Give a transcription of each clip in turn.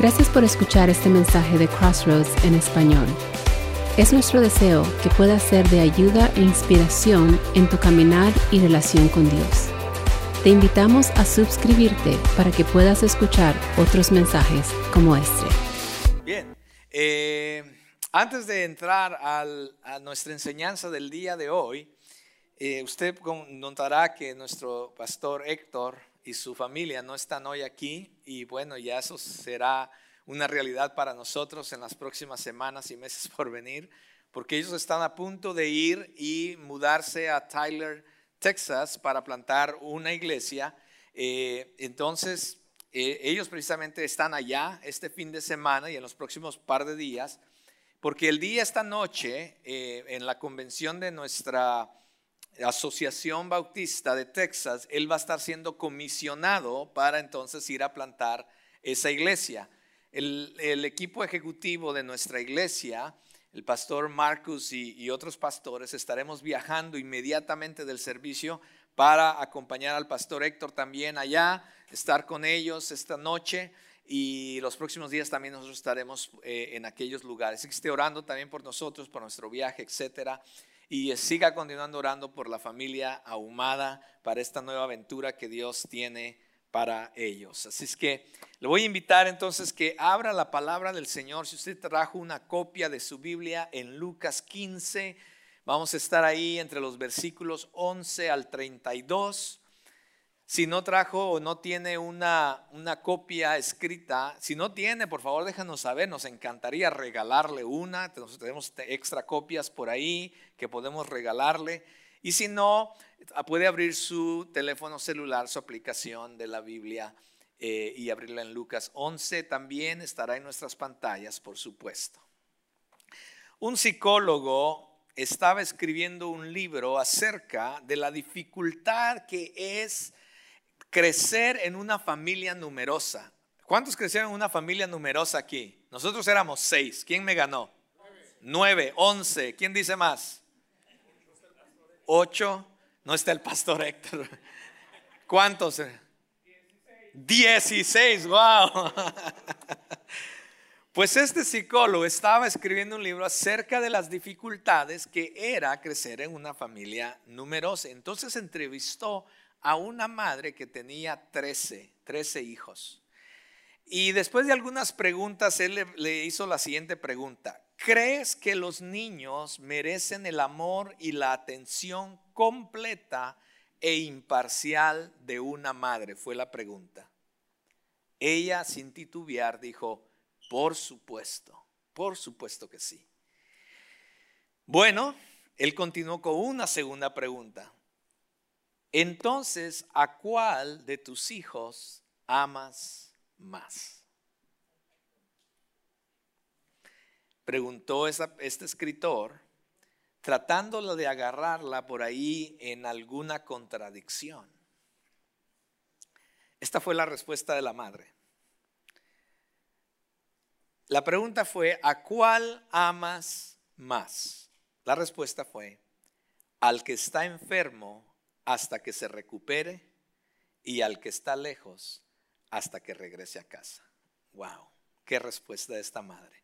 Gracias por escuchar este mensaje de Crossroads en español. Es nuestro deseo que pueda ser de ayuda e inspiración en tu caminar y relación con Dios. Te invitamos a suscribirte para que puedas escuchar otros mensajes como este. Bien, eh, antes de entrar a nuestra enseñanza del día de hoy, eh, usted notará que nuestro pastor Héctor y su familia no están hoy aquí y bueno, ya eso será una realidad para nosotros en las próximas semanas y meses por venir, porque ellos están a punto de ir y mudarse a Tyler, Texas, para plantar una iglesia. Eh, entonces, eh, ellos precisamente están allá este fin de semana y en los próximos par de días, porque el día esta noche, eh, en la convención de nuestra Asociación Bautista de Texas, él va a estar siendo comisionado para entonces ir a plantar esa iglesia. El, equipo ejecutivo de nuestra iglesia, el pastor Marcus y, otros pastores, estaremos viajando inmediatamente del servicio para acompañar al pastor Héctor también allá, estar con ellos esta noche y los próximos días también nosotros estaremos eh, en aquellos lugares. Así esté orando también por nosotros, por nuestro viaje, etcétera. Y siga continuando orando por la familia ahumada para esta nueva aventura que Dios tiene para ellos. Así es que le voy a invitar entonces que abra la palabra del Señor. Si usted trajo una copia de su Biblia en Lucas 15, vamos a estar ahí entre los versículos 11 al 32. Si no trajo o no tiene una, una copia escrita, si no tiene, por favor déjanos saber, nos encantaría regalarle una, tenemos te- extra copias por ahí que podemos regalarle. Y si no, puede abrir su teléfono celular, su aplicación de la Biblia eh, y abrirla en Lucas 11. También estará en nuestras pantallas, por supuesto. Un psicólogo estaba escribiendo un libro acerca de la dificultad que es crecer en una familia numerosa. ¿Cuántos crecieron en una familia numerosa aquí? Nosotros éramos seis. ¿Quién me ganó? Nueve, once. ¿Quién dice más? Ocho. No está el pastor Héctor. ¿Cuántos? Dieciséis. Wow. Pues este psicólogo estaba escribiendo un libro acerca de las dificultades que era crecer en una familia numerosa. Entonces entrevistó a una madre que tenía 13, 13 hijos. Y después de algunas preguntas, él le, le hizo la siguiente pregunta. ¿Crees que los niños merecen el amor y la atención completa e imparcial de una madre? Fue la pregunta. Ella, sin titubear, dijo, por supuesto, por supuesto que sí. Bueno, él continuó con una segunda pregunta. Entonces, ¿a cuál de tus hijos amas más? Preguntó este escritor, tratándolo de agarrarla por ahí en alguna contradicción. Esta fue la respuesta de la madre. La pregunta fue, ¿a cuál amas más? La respuesta fue, al que está enfermo hasta que se recupere y al que está lejos hasta que regrese a casa. Wow, qué respuesta de esta madre.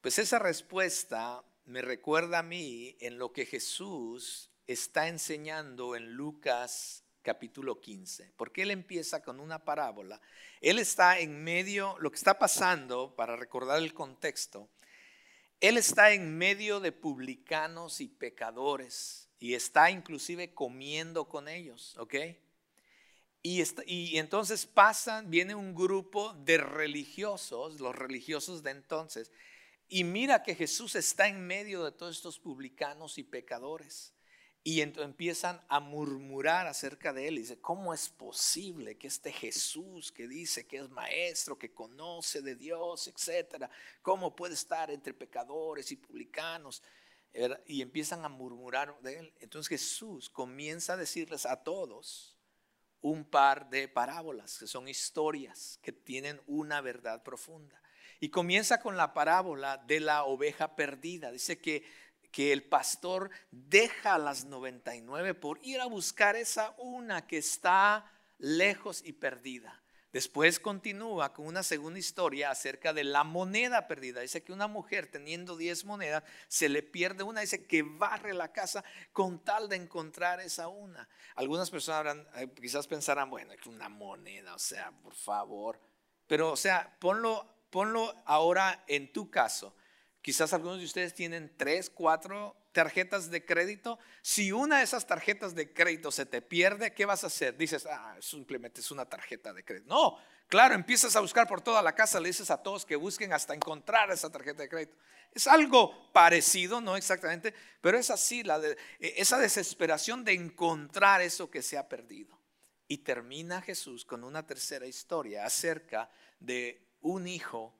Pues esa respuesta me recuerda a mí en lo que Jesús está enseñando en Lucas capítulo 15, porque él empieza con una parábola. Él está en medio, lo que está pasando, para recordar el contexto, él está en medio de publicanos y pecadores y está inclusive comiendo con ellos, ¿ok? Y, está- y entonces pasan, viene un grupo de religiosos, los religiosos de entonces, y mira que Jesús está en medio de todos estos publicanos y pecadores. Y empiezan a murmurar acerca de él. Y dice, ¿cómo es posible que este Jesús que dice que es maestro, que conoce de Dios, etcétera, cómo puede estar entre pecadores y publicanos? Y empiezan a murmurar de él. Entonces Jesús comienza a decirles a todos un par de parábolas, que son historias que tienen una verdad profunda. Y comienza con la parábola de la oveja perdida. Dice que, que el pastor deja a las 99 por ir a buscar esa una que está lejos y perdida. Después continúa con una segunda historia acerca de la moneda perdida. Dice que una mujer teniendo 10 monedas se le pierde una. Dice que barre la casa con tal de encontrar esa una. Algunas personas eh, quizás pensarán, bueno, es una moneda, o sea, por favor. Pero, o sea, ponlo, ponlo ahora en tu caso. Quizás algunos de ustedes tienen tres, cuatro tarjetas de crédito. Si una de esas tarjetas de crédito se te pierde, ¿qué vas a hacer? Dices, ah, simplemente es una tarjeta de crédito. No, claro, empiezas a buscar por toda la casa, le dices a todos que busquen hasta encontrar esa tarjeta de crédito. Es algo parecido, no exactamente, pero es así, la de, e, esa desesperación de encontrar eso que se ha perdido. Y termina Jesús con una tercera historia acerca de un hijo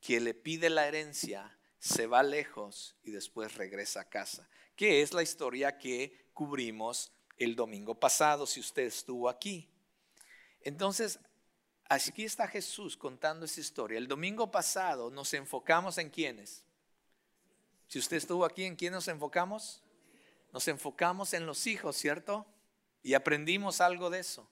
que le pide la herencia se va lejos y después regresa a casa, que es la historia que cubrimos el domingo pasado, si usted estuvo aquí. Entonces, aquí está Jesús contando esa historia. El domingo pasado nos enfocamos en quiénes. Si usted estuvo aquí, ¿en quién nos enfocamos? Nos enfocamos en los hijos, ¿cierto? Y aprendimos algo de eso.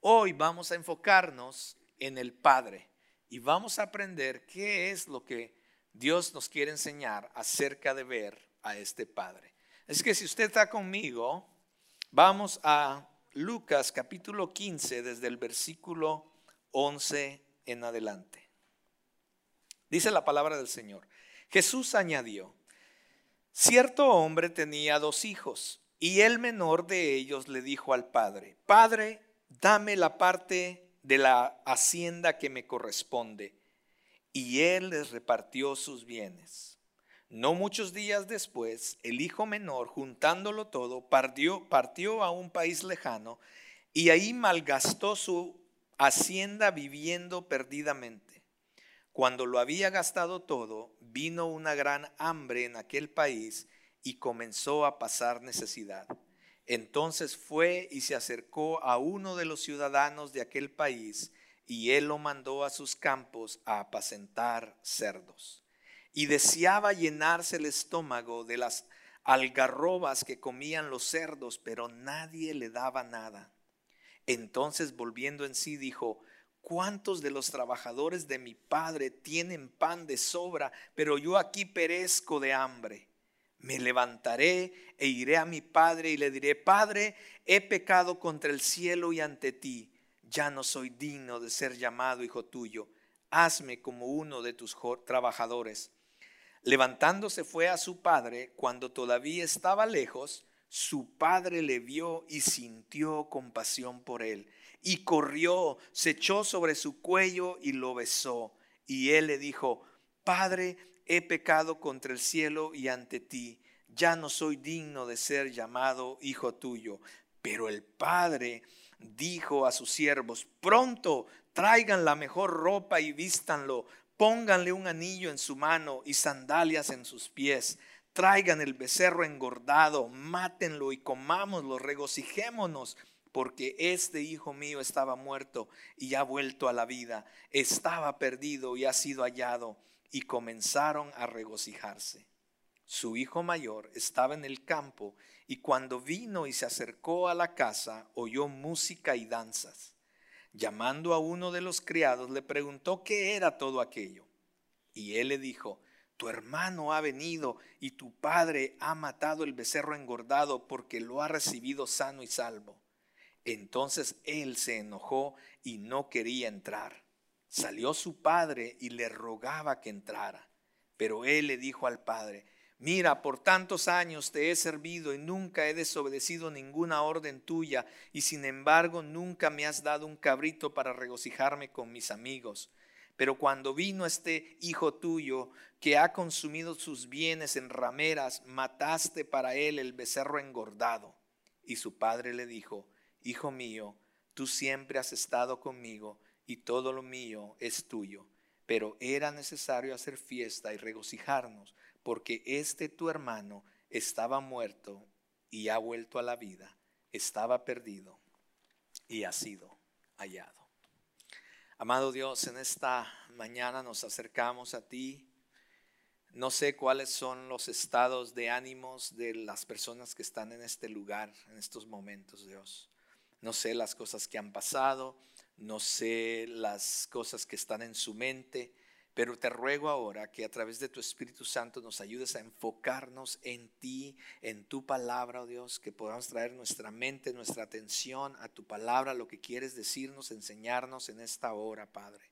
Hoy vamos a enfocarnos en el Padre y vamos a aprender qué es lo que Dios nos quiere enseñar acerca de ver a este Padre. Es que si usted está conmigo, vamos a Lucas capítulo 15 desde el versículo 11 en adelante. Dice la palabra del Señor. Jesús añadió, cierto hombre tenía dos hijos y el menor de ellos le dijo al padre, Padre, dame la parte de la hacienda que me corresponde y él les repartió sus bienes. No muchos días después, el hijo menor, juntándolo todo, partió, a un país lejano y ahí malgastó su hacienda viviendo perdidamente. Cuando lo había gastado todo, vino una gran hambre en aquel país y comenzó a pasar necesidad. Entonces fue y se acercó a uno de los ciudadanos de aquel país y él lo mandó a sus campos a apacentar cerdos. Y deseaba llenarse el estómago de las algarrobas que comían los cerdos, pero nadie le daba nada. Entonces volviendo en sí dijo, ¿cuántos de los trabajadores de mi padre tienen pan de sobra, pero yo aquí perezco de hambre? Me levantaré e iré a mi padre y le diré, Padre, he pecado contra el cielo y ante ti ya no soy digno de ser llamado hijo tuyo, hazme como uno de tus trabajadores. Levantándose fue a su padre, cuando todavía estaba lejos, su padre le vio y sintió compasión por él, y corrió, se echó sobre su cuello y lo besó. Y él le dijo, Padre, he pecado contra el cielo y ante ti, ya no soy digno de ser llamado hijo tuyo. Pero el padre dijo a sus siervos, pronto traigan la mejor ropa y vístanlo, pónganle un anillo en su mano y sandalias en sus pies, traigan el becerro engordado, mátenlo y comámoslo, regocijémonos, porque este hijo mío estaba muerto y ha vuelto a la vida, estaba perdido y ha sido hallado, y comenzaron a regocijarse. Su hijo mayor estaba en el campo y cuando vino y se acercó a la casa, oyó música y danzas. Llamando a uno de los criados, le preguntó qué era todo aquello. Y él le dijo, tu hermano ha venido y tu padre ha matado el becerro engordado porque lo ha recibido sano y salvo. Entonces él se enojó y no quería entrar. Salió su padre y le rogaba que entrara. Pero él le dijo al padre, Mira, por tantos años te he servido y nunca he desobedecido ninguna orden tuya, y sin embargo nunca me has dado un cabrito para regocijarme con mis amigos. Pero cuando vino este hijo tuyo, que ha consumido sus bienes en rameras, mataste para él el becerro engordado. Y su padre le dijo, Hijo mío, tú siempre has estado conmigo, y todo lo mío es tuyo. Pero era necesario hacer fiesta y regocijarnos porque este tu hermano estaba muerto y ha vuelto a la vida, estaba perdido y ha sido hallado. Amado Dios, en esta mañana nos acercamos a ti. No sé cuáles son los estados de ánimos de las personas que están en este lugar, en estos momentos, Dios. No sé las cosas que han pasado, no sé las cosas que están en su mente, pero te ruego ahora que a través de tu Espíritu Santo nos ayudes a enfocarnos en ti, en tu palabra, oh Dios, que podamos traer nuestra mente, nuestra atención a tu palabra, lo que quieres decirnos, enseñarnos en esta hora, Padre.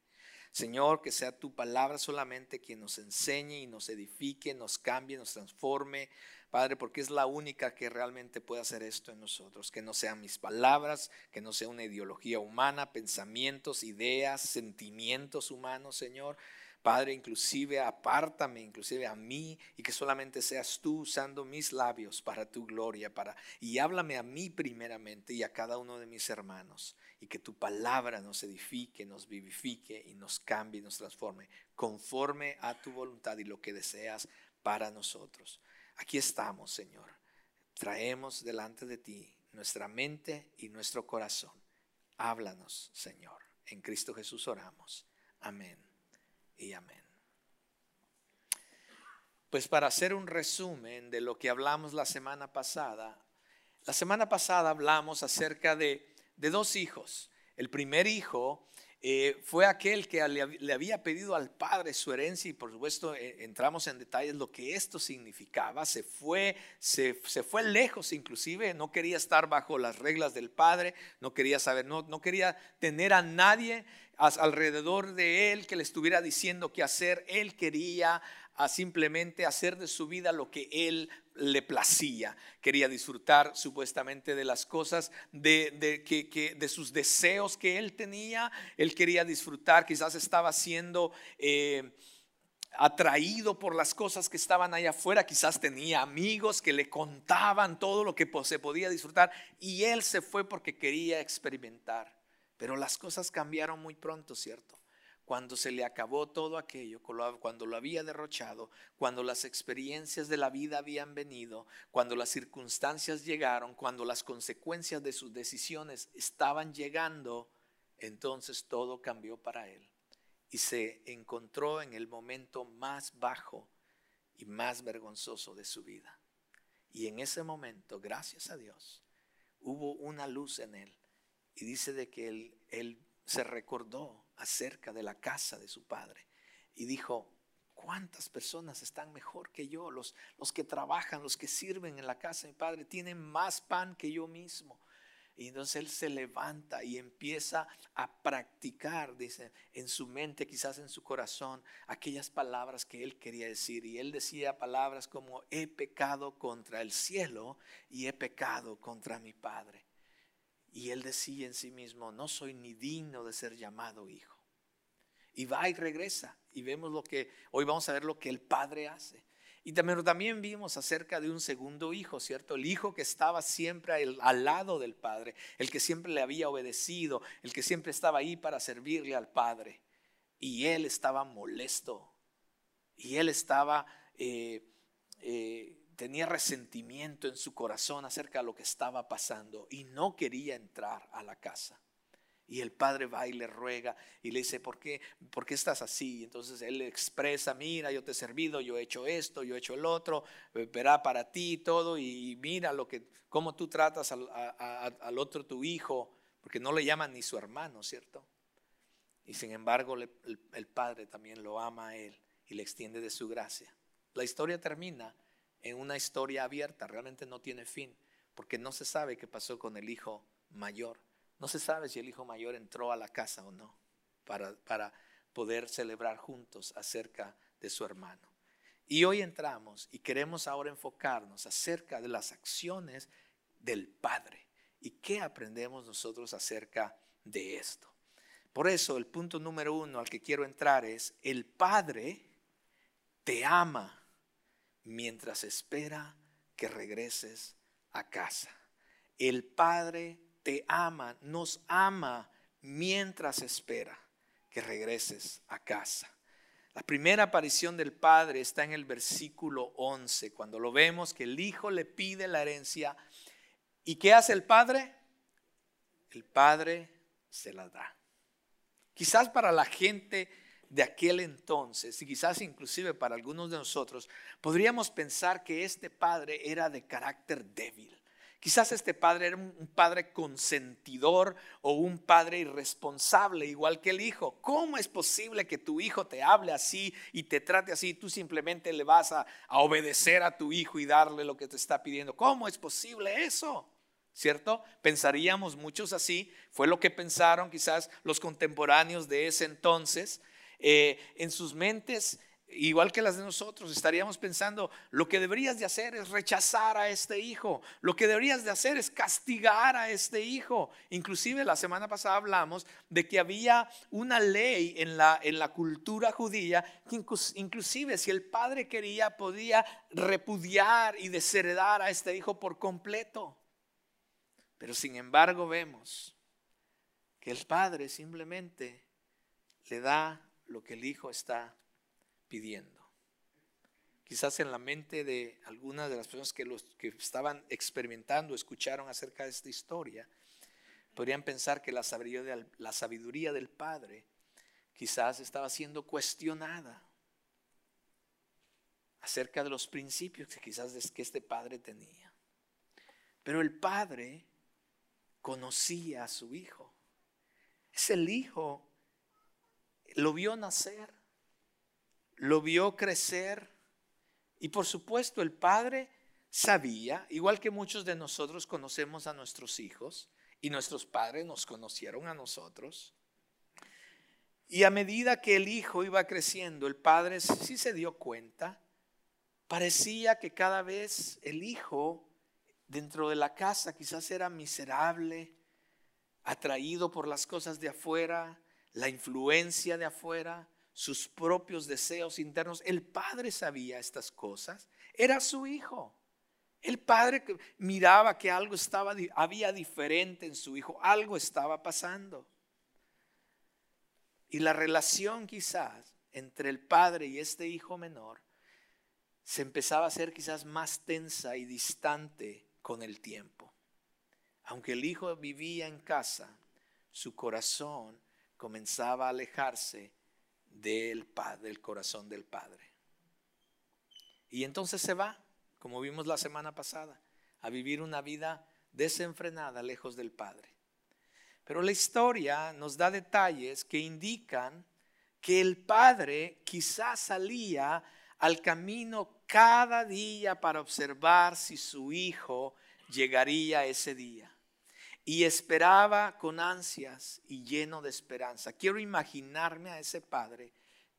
Señor, que sea tu palabra solamente quien nos enseñe y nos edifique, nos cambie, nos transforme, Padre, porque es la única que realmente puede hacer esto en nosotros. Que no sean mis palabras, que no sea una ideología humana, pensamientos, ideas, sentimientos humanos, Señor. Padre, inclusive apártame, inclusive a mí, y que solamente seas tú usando mis labios para tu gloria, para y háblame a mí primeramente y a cada uno de mis hermanos, y que tu palabra nos edifique, nos vivifique y nos cambie, nos transforme, conforme a tu voluntad y lo que deseas para nosotros. Aquí estamos, Señor. Traemos delante de ti nuestra mente y nuestro corazón. Háblanos, Señor. En Cristo Jesús oramos. Amén y amén. Pues para hacer un resumen de lo que hablamos la semana pasada, la semana pasada hablamos acerca de, de dos hijos. El primer hijo eh, fue aquel que le, había pedido al padre su herencia y por supuesto eh, entramos en detalles lo que esto significaba. Se fue, se, fue lejos inclusive, no quería estar bajo las reglas del padre, no quería saber, no, no quería tener a nadie alrededor de él que le estuviera diciendo qué hacer. Él quería a simplemente hacer de su vida lo que él le placía. Quería disfrutar supuestamente de las cosas, de, que, de sus deseos que él tenía. Él quería disfrutar, quizás estaba siendo... Eh, atraído por las cosas que estaban allá afuera, quizás tenía amigos que le contaban todo lo que se podía disfrutar y él se fue porque quería experimentar. Pero las cosas cambiaron muy pronto, ¿cierto? cuando se le acabó todo aquello, cuando lo había derrochado, cuando las experiencias de la vida habían venido, cuando las circunstancias llegaron, cuando las consecuencias de sus decisiones estaban llegando, entonces todo cambió para él. Y se encontró en el momento más bajo y más vergonzoso de su vida. Y en ese momento, gracias a Dios, hubo una luz en él. Y dice de que él, se recordó acerca de la casa de su padre y dijo, ¿cuántas personas están mejor que yo? Los, los que trabajan, los que sirven en la casa de mi padre, tienen más pan que yo mismo. Y entonces él se levanta y empieza a practicar, dice, en su mente, quizás en su corazón, aquellas palabras que él quería decir. Y él decía palabras como, he pecado contra el cielo y he pecado contra mi Padre. Y él decía en sí mismo, no soy ni digno de ser llamado hijo. Y va y regresa. Y vemos lo que, hoy vamos a ver lo que el padre hace. Y también, vimos acerca de un segundo hijo, ¿cierto? El hijo que estaba siempre al, lado del padre, el que siempre le había obedecido, el que siempre estaba ahí para servirle al padre. Y él estaba molesto. Y él estaba eh, eh, tenía resentimiento en su corazón acerca de lo que estaba pasando y no quería entrar a la casa. Y el padre va y le ruega y le dice, ¿por qué, ¿por qué estás así? Entonces él le expresa, mira, yo te he servido, yo he hecho esto, yo he hecho el otro, eh, verá para ti todo y mira lo que, cómo tú tratas al, otro tu hijo, porque no le llaman ni su hermano, ¿cierto? Y sin embargo el padre también lo ama a él y le extiende de su gracia. La historia termina en una historia abierta, realmente no tiene fin, porque no se sabe qué pasó con el hijo mayor. No se sabe si el hijo mayor entró a la casa o no, para, para poder celebrar juntos acerca de su hermano. Y hoy entramos y queremos ahora enfocarnos acerca de las acciones del Padre y qué aprendemos nosotros acerca de esto. Por eso el punto número uno al que quiero entrar es, el Padre te ama mientras espera que regreses a casa. El Padre te ama, nos ama mientras espera que regreses a casa. La primera aparición del Padre está en el versículo 11, cuando lo vemos que el Hijo le pide la herencia. ¿Y qué hace el Padre? El Padre se la da. Quizás para la gente de aquel entonces, y quizás inclusive para algunos de nosotros, podríamos pensar que este padre era de carácter débil, Quizás este padre era un padre consentidor o un padre irresponsable, igual que el hijo. ¿Cómo es posible que tu hijo te hable así y te trate así? Tú simplemente le vas a, obedecer a tu hijo y darle lo que te está pidiendo. ¿Cómo es posible eso? ¿Cierto? Pensaríamos muchos así. Fue lo que pensaron quizás los contemporáneos de ese entonces. Eh, en sus mentes igual que las de nosotros, estaríamos pensando, lo que deberías de hacer es rechazar a este hijo, lo que deberías de hacer es castigar a este hijo. Inclusive la semana pasada hablamos de que había una ley en la, en la cultura judía que inclusive si el padre quería podía repudiar y desheredar a este hijo por completo. Pero sin embargo vemos que el padre simplemente le da lo que el hijo está pidiendo. Quizás en la mente de algunas de las personas que, los, que estaban experimentando, escucharon acerca de esta historia, podrían pensar que la sabiduría, del Padre quizás estaba siendo cuestionada acerca de los principios que quizás que este Padre tenía. Pero el Padre conocía a su Hijo. Es el Hijo, lo vio nacer lo vio crecer y por supuesto el padre sabía, igual que muchos de nosotros conocemos a nuestros hijos y nuestros padres nos conocieron a nosotros. Y a medida que el hijo iba creciendo, el padre sí se dio cuenta, parecía que cada vez el hijo dentro de la casa quizás era miserable, atraído por las cosas de afuera, la influencia de afuera, sus propios deseos internos. El padre sabía estas cosas. Era su hijo. El padre miraba que algo estaba, había diferente en su hijo, algo estaba pasando. Y la relación quizás entre el padre y este hijo menor se empezaba a hacer quizás más tensa y distante con el tiempo. Aunque el hijo vivía en casa, su corazón comenzaba a alejarse del, del corazón del Padre. Y entonces se va, como vimos la semana pasada, a vivir una vida desenfrenada lejos del Padre. Pero la historia nos da detalles que indican que el Padre quizás salía al camino cada día para observar si su hijo llegaría ese día y esperaba con ansias y lleno de esperanza. Quiero imaginarme a ese padre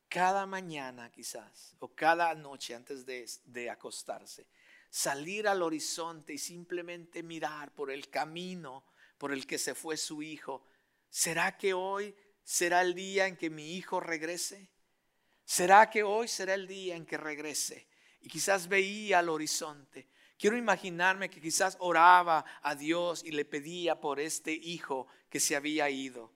cada mañana quizás o cada noche antes de, de, acostarse, salir al horizonte y simplemente mirar por el camino por el que se fue su hijo. ¿Será que hoy será el día en que mi hijo regrese? ¿Será que hoy será el día en que regrese? Y quizás veía al horizonte Quiero imaginarme que quizás oraba a Dios y le pedía por este hijo que se había ido.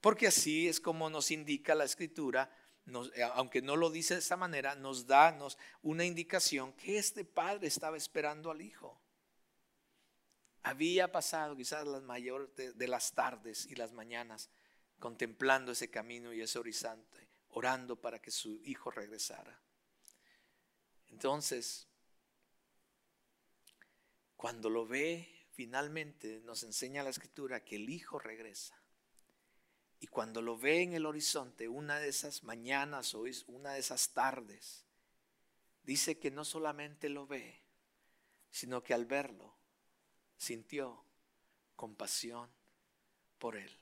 Porque así es como nos indica la escritura, eh, aunque no lo dice de esa manera, nos da una indicación que este padre estaba esperando al hijo. Había pasado quizás las mayores de las tardes y las mañanas contemplando ese camino y ese horizonte, orando para que su hijo regresara. Entonces, cuando lo ve, finalmente nos enseña la escritura que el Hijo regresa. Y cuando lo ve en el horizonte, una de esas mañanas o una de esas tardes, dice que no solamente lo ve, sino que al verlo sintió compasión por él.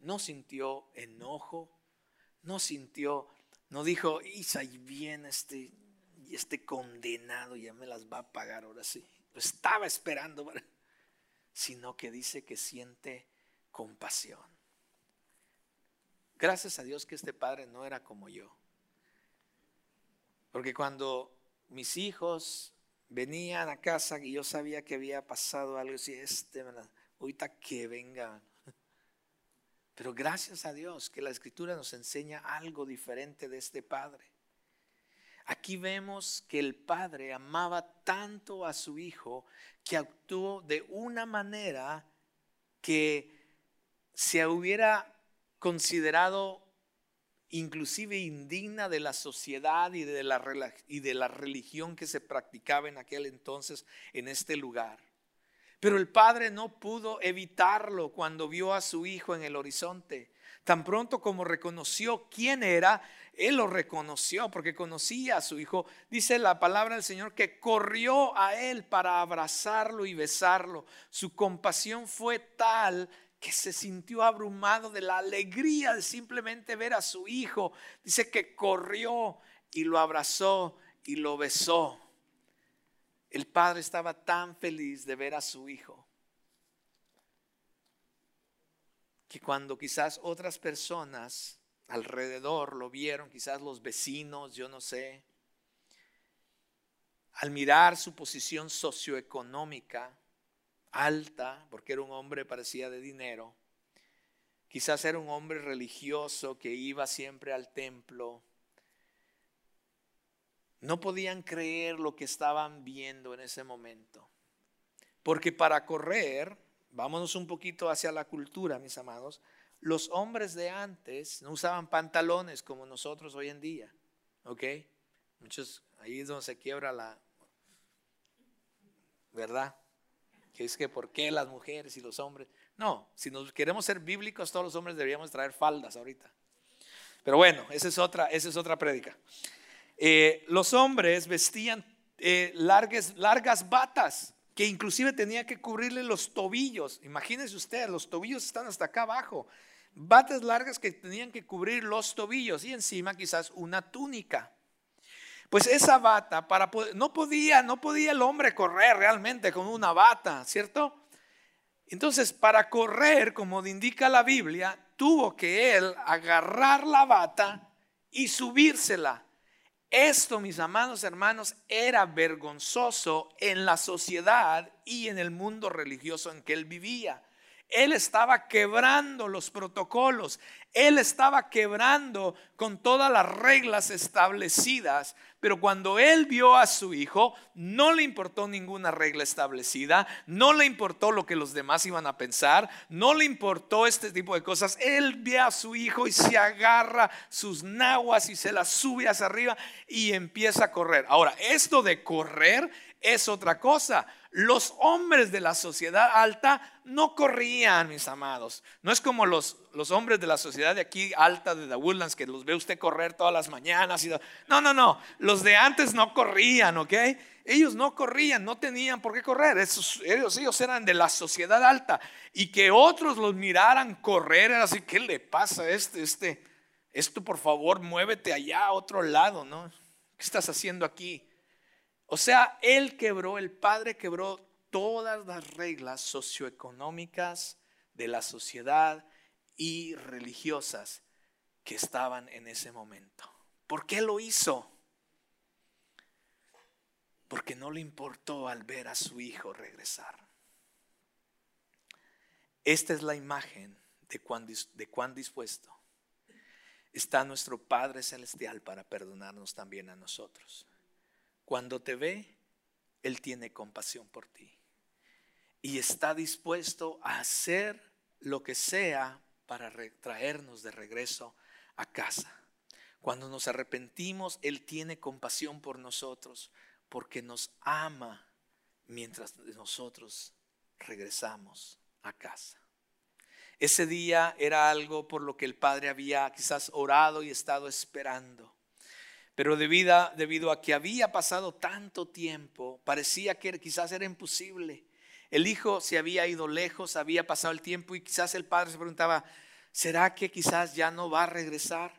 No sintió enojo, no sintió, no dijo, y viene este y este condenado ya me las va a pagar ahora sí. Lo estaba esperando, sino que dice que siente compasión. Gracias a Dios que este padre no era como yo. Porque cuando mis hijos venían a casa y yo sabía que había pasado algo así, este, ahorita que venga. Pero gracias a Dios que la escritura nos enseña algo diferente de este padre. Aquí vemos que el padre amaba tanto a su hijo que actuó de una manera que se hubiera considerado inclusive indigna de la sociedad y de la, y de la religión que se practicaba en aquel entonces en este lugar. Pero el padre no pudo evitarlo cuando vio a su hijo en el horizonte. Tan pronto como reconoció quién era, él lo reconoció porque conocía a su hijo. Dice la palabra del Señor que corrió a él para abrazarlo y besarlo. Su compasión fue tal que se sintió abrumado de la alegría de simplemente ver a su hijo. Dice que corrió y lo abrazó y lo besó. El padre estaba tan feliz de ver a su hijo que cuando quizás otras personas alrededor lo vieron, quizás los vecinos, yo no sé, al mirar su posición socioeconómica alta, porque era un hombre parecía de dinero, quizás era un hombre religioso que iba siempre al templo, no podían creer lo que estaban viendo en ese momento. Porque para correr, vámonos un poquito hacia la cultura, mis amados, los hombres de antes no usaban pantalones como nosotros hoy en día. ¿Ok? Muchos, ahí es donde se quiebra la... ¿Verdad? Que es que por qué las mujeres y los hombres... No, si nos queremos ser bíblicos, todos los hombres deberíamos traer faldas ahorita. Pero bueno, esa es otra, esa es otra prédica. Eh, los hombres vestían eh, largas, largas batas que inclusive tenía que cubrirle los tobillos. Imagínense ustedes, los tobillos están hasta acá abajo. Batas largas que tenían que cubrir los tobillos y encima quizás una túnica. Pues esa bata para no podía, no podía el hombre correr realmente con una bata, ¿cierto? Entonces, para correr, como indica la Biblia, tuvo que él agarrar la bata y subírsela. Esto, mis amados hermanos, era vergonzoso en la sociedad y en el mundo religioso en que él vivía. Él estaba quebrando los protocolos, él estaba quebrando con todas las reglas establecidas, pero cuando él vio a su hijo, no le importó ninguna regla establecida, no le importó lo que los demás iban a pensar, no le importó este tipo de cosas. Él ve a su hijo y se agarra sus nahuas y se las sube hacia arriba y empieza a correr. Ahora, esto de correr es otra cosa. Los hombres de la sociedad alta no corrían, mis amados. No es como los, los hombres de la sociedad de aquí alta de The Woodlands que los ve usted correr todas las mañanas. Y, no, no, no. Los de antes no corrían, ¿ok? Ellos no corrían, no tenían por qué correr. ellos, ellos eran de la sociedad alta. Y que otros los miraran correr, era así, ¿qué le pasa a este? Este, esto por favor, muévete allá a otro lado, ¿no? ¿Qué estás haciendo aquí? O sea, él quebró, el padre quebró todas las reglas socioeconómicas de la sociedad y religiosas que estaban en ese momento. ¿Por qué lo hizo? Porque no le importó al ver a su hijo regresar. Esta es la imagen de cuán, de cuán dispuesto está nuestro Padre Celestial para perdonarnos también a nosotros. Cuando te ve, Él tiene compasión por ti. Y está dispuesto a hacer lo que sea para traernos de regreso a casa. Cuando nos arrepentimos, Él tiene compasión por nosotros porque nos ama mientras nosotros regresamos a casa. Ese día era algo por lo que el Padre había quizás orado y estado esperando. Pero debido, a que había pasado tanto tiempo, parecía que quizás era imposible. El hijo se había ido lejos, había pasado el tiempo y quizás el padre se preguntaba, ¿será que quizás ya no va a regresar?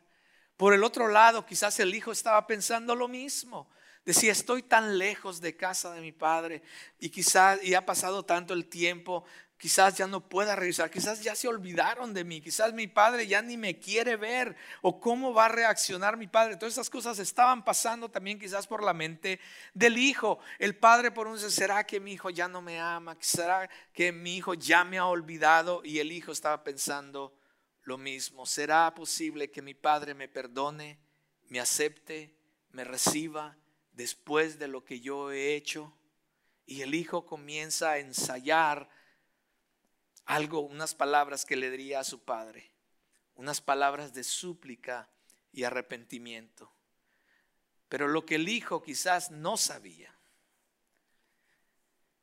Por el otro lado, quizás el hijo estaba pensando lo mismo. Decía, estoy tan lejos de casa de mi padre y quizás y ha pasado tanto el tiempo, quizás ya no pueda revisar, quizás ya se olvidaron de mí, quizás mi padre ya ni me quiere ver o cómo va a reaccionar mi padre. Todas esas cosas estaban pasando también quizás por la mente del hijo. El padre por un ¿será que mi hijo ya no me ama? ¿Será que mi hijo ya me ha olvidado? Y el hijo estaba pensando lo mismo. ¿Será posible que mi padre me perdone, me acepte, me reciba después de lo que yo he hecho? Y el hijo comienza a ensayar algo, unas palabras que le diría a su padre, unas palabras de súplica y arrepentimiento. Pero lo que el hijo quizás no sabía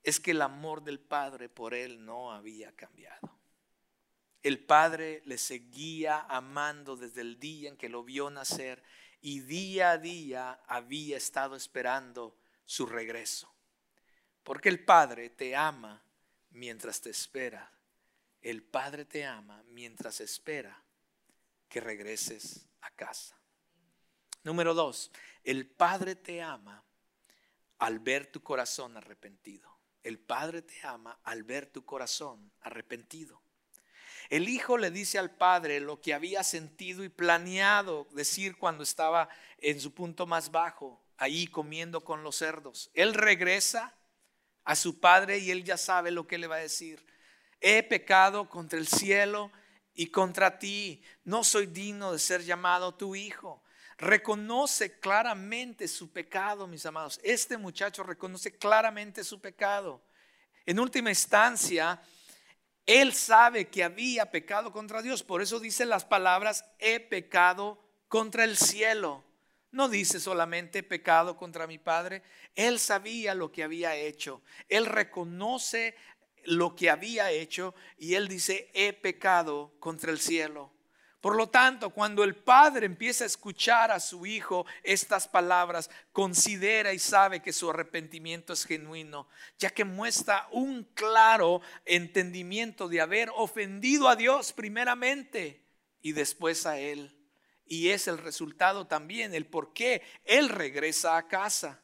es que el amor del padre por él no había cambiado. El padre le seguía amando desde el día en que lo vio nacer y día a día había estado esperando su regreso. Porque el padre te ama mientras te espera. El padre te ama mientras espera que regreses a casa. Número dos, el Padre te ama al ver tu corazón arrepentido. El Padre te ama al ver tu corazón arrepentido. El Hijo le dice al Padre lo que había sentido y planeado decir cuando estaba en su punto más bajo, ahí comiendo con los cerdos. Él regresa a su Padre y él ya sabe lo que le va a decir. He pecado contra el cielo y contra ti. No soy digno de ser llamado tu hijo. Reconoce claramente su pecado, mis amados. Este muchacho reconoce claramente su pecado. En última instancia, él sabe que había pecado contra Dios. Por eso dice las palabras, he pecado contra el cielo. No dice solamente pecado contra mi padre. Él sabía lo que había hecho. Él reconoce lo que había hecho y él dice, he pecado contra el cielo. Por lo tanto, cuando el padre empieza a escuchar a su hijo estas palabras, considera y sabe que su arrepentimiento es genuino, ya que muestra un claro entendimiento de haber ofendido a Dios primeramente y después a él. Y es el resultado también, el por qué él regresa a casa.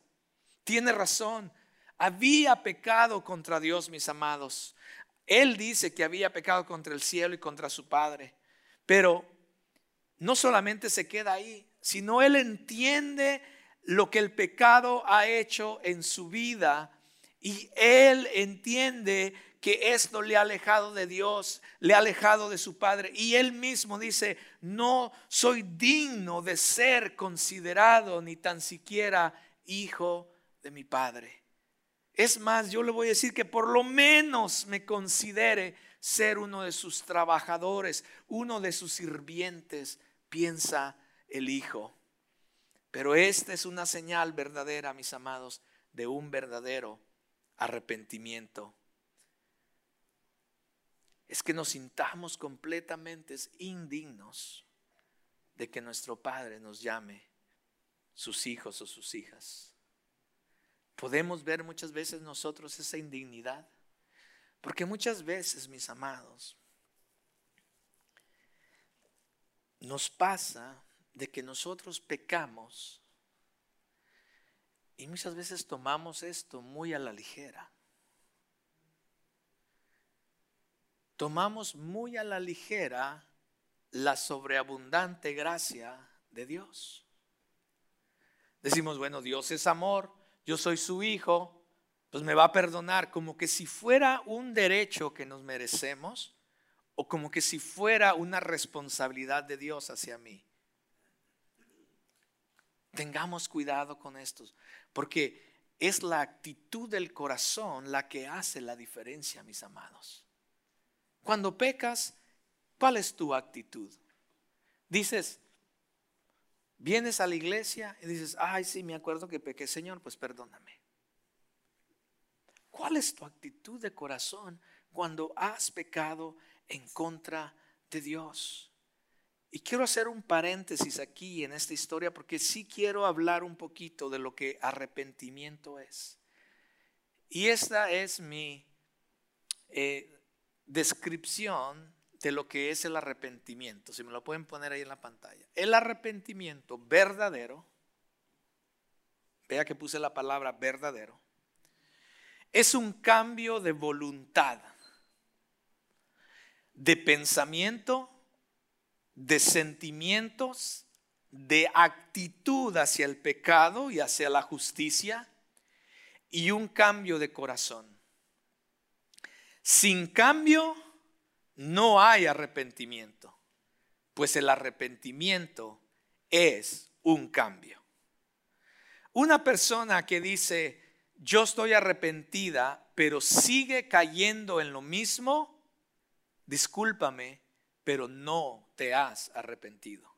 Tiene razón, había pecado contra Dios, mis amados. Él dice que había pecado contra el cielo y contra su Padre. Pero no solamente se queda ahí, sino él entiende lo que el pecado ha hecho en su vida y él entiende que esto le ha alejado de Dios, le ha alejado de su Padre. Y él mismo dice, no soy digno de ser considerado ni tan siquiera hijo de mi Padre. Es más, yo le voy a decir que por lo menos me considere ser uno de sus trabajadores, uno de sus sirvientes, piensa el Hijo. Pero esta es una señal verdadera, mis amados, de un verdadero arrepentimiento. Es que nos sintamos completamente indignos de que nuestro Padre nos llame sus hijos o sus hijas. Podemos ver muchas veces nosotros esa indignidad. Porque muchas veces, mis amados, nos pasa de que nosotros pecamos y muchas veces tomamos esto muy a la ligera. Tomamos muy a la ligera la sobreabundante gracia de Dios. Decimos, bueno, Dios es amor, yo soy su hijo, pues me va a perdonar, como que si fuera un derecho que nos merecemos o como que si fuera una responsabilidad de Dios hacia mí. Tengamos cuidado con estos, porque es la actitud del corazón la que hace la diferencia, mis amados. Cuando pecas, ¿cuál es tu actitud? Dices, Vienes a la iglesia y dices, ay, sí, me acuerdo que pequé, Señor, pues perdóname. ¿Cuál es tu actitud de corazón cuando has pecado en contra de Dios? Y quiero hacer un paréntesis aquí en esta historia porque sí quiero hablar un poquito de lo que arrepentimiento es. Y esta es mi eh, descripción de lo que es el arrepentimiento. Si me lo pueden poner ahí en la pantalla. El arrepentimiento verdadero, vea que puse la palabra verdadero, es un cambio de voluntad, de pensamiento, de sentimientos, de actitud hacia el pecado y hacia la justicia y un cambio de corazón. Sin cambio, no hay arrepentimiento, pues el arrepentimiento es un cambio. Una persona que dice, yo estoy arrepentida, pero sigue cayendo en lo mismo, discúlpame, pero no te has arrepentido.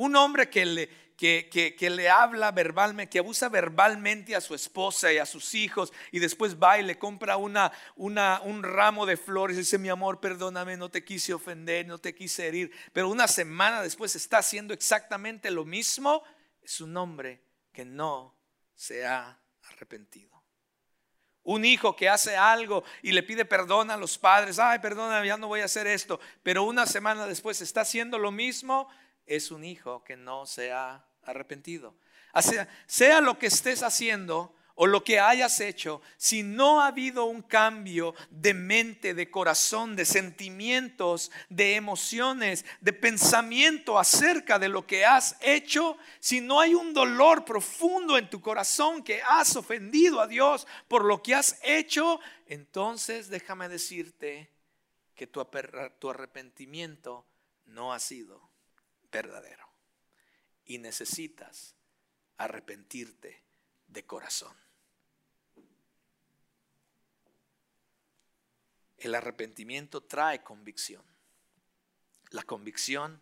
Un hombre que le, que, le habla verbalmente, que abusa verbalmente a su esposa y a sus hijos y después va y le compra una, una, un ramo de flores y dice, mi amor, perdóname, no te quise ofender, no te quise herir, pero una semana después está haciendo exactamente lo mismo, es un hombre que no se ha arrepentido. Un hijo que hace algo y le pide perdón a los padres, ay, perdóname, ya no voy a hacer esto, pero una semana después está haciendo lo mismo, es un hijo que no se ha arrepentido. Sea, lo que estés haciendo o lo que hayas hecho, si no ha habido un cambio de mente, de corazón, de sentimientos, de emociones, de pensamiento acerca de lo que has hecho, si no hay un dolor profundo en tu corazón que has ofendido a Dios por lo que has hecho, entonces déjame decirte que tu arrepentimiento no ha sido verdadero. Y necesitas arrepentirte de corazón. El arrepentimiento trae convicción. La convicción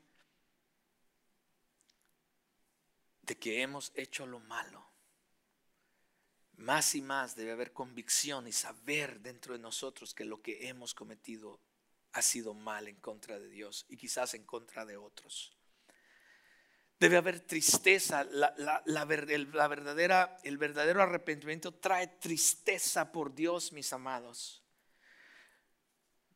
de que hemos hecho lo malo. Más y más debe haber convicción y saber dentro de nosotros que lo que hemos cometido ha sido mal en contra de Dios y quizás en contra de otros. Debe haber tristeza. La, verdadera, el verdadero arrepentimiento trae tristeza por Dios, mis amados.